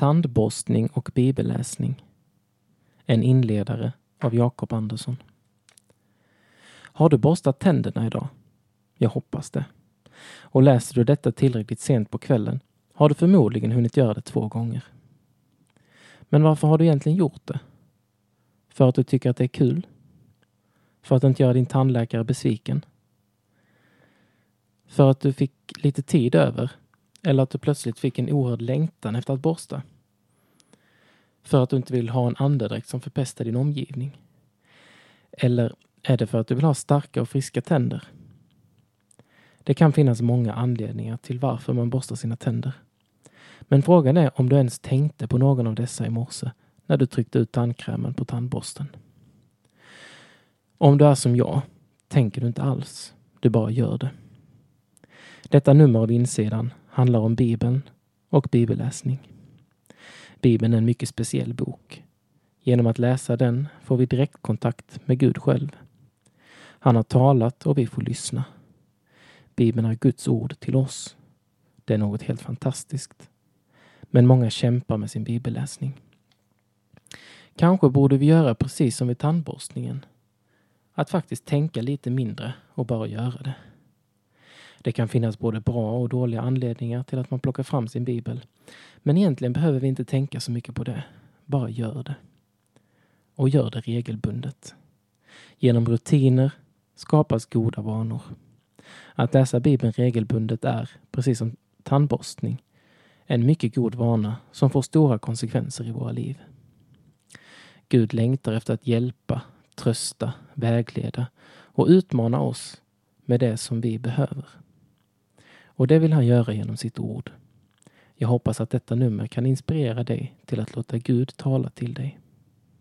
Tandborstning och bibelläsning. En inledare av Jakob Andersson. Har du borstat tänderna idag? Jag hoppas det. Och läser du detta tillräckligt sent på kvällen har du förmodligen hunnit göra det två gånger. Men varför har du egentligen gjort det? För att du tycker att det är kul? För att inte göra din tandläkare besviken? För att du fick lite tid över? Eller att du plötsligt fick en oerhörd längtan efter att borsta? För att du inte vill ha en andedräkt som förpestar din omgivning? Eller är det för att du vill ha starka och friska tänder? Det kan finnas många anledningar till varför man borstar sina tänder. Men frågan är om du ens tänkte på någon av dessa i morse när du tryckte ut tandkrämen på tandborsten. Om du är som jag tänker du inte alls. Du bara gör det. Detta nummer av insidan handlar om Bibeln och bibelläsning. Bibeln är en mycket speciell bok. Genom att läsa den får vi direktkontakt med Gud själv. Han har talat och vi får lyssna. Bibeln är Guds ord till oss. Det är något helt fantastiskt. Men många kämpar med sin bibelläsning. Kanske borde vi göra precis som vid tandborstningen. Att faktiskt tänka lite mindre och bara göra det. Det kan finnas både bra och dåliga anledningar till att man plockar fram sin bibel. Men egentligen behöver vi inte tänka så mycket på det. Bara gör det. Och gör det regelbundet. Genom rutiner skapas goda vanor. Att läsa Bibeln regelbundet är, precis som tandborstning, en mycket god vana som får stora konsekvenser i våra liv. Gud längtar efter att hjälpa, trösta, vägleda och utmana oss med det som vi behöver. Och det vill han göra genom sitt ord. Jag hoppas att detta nummer kan inspirera dig till att låta Gud tala till dig.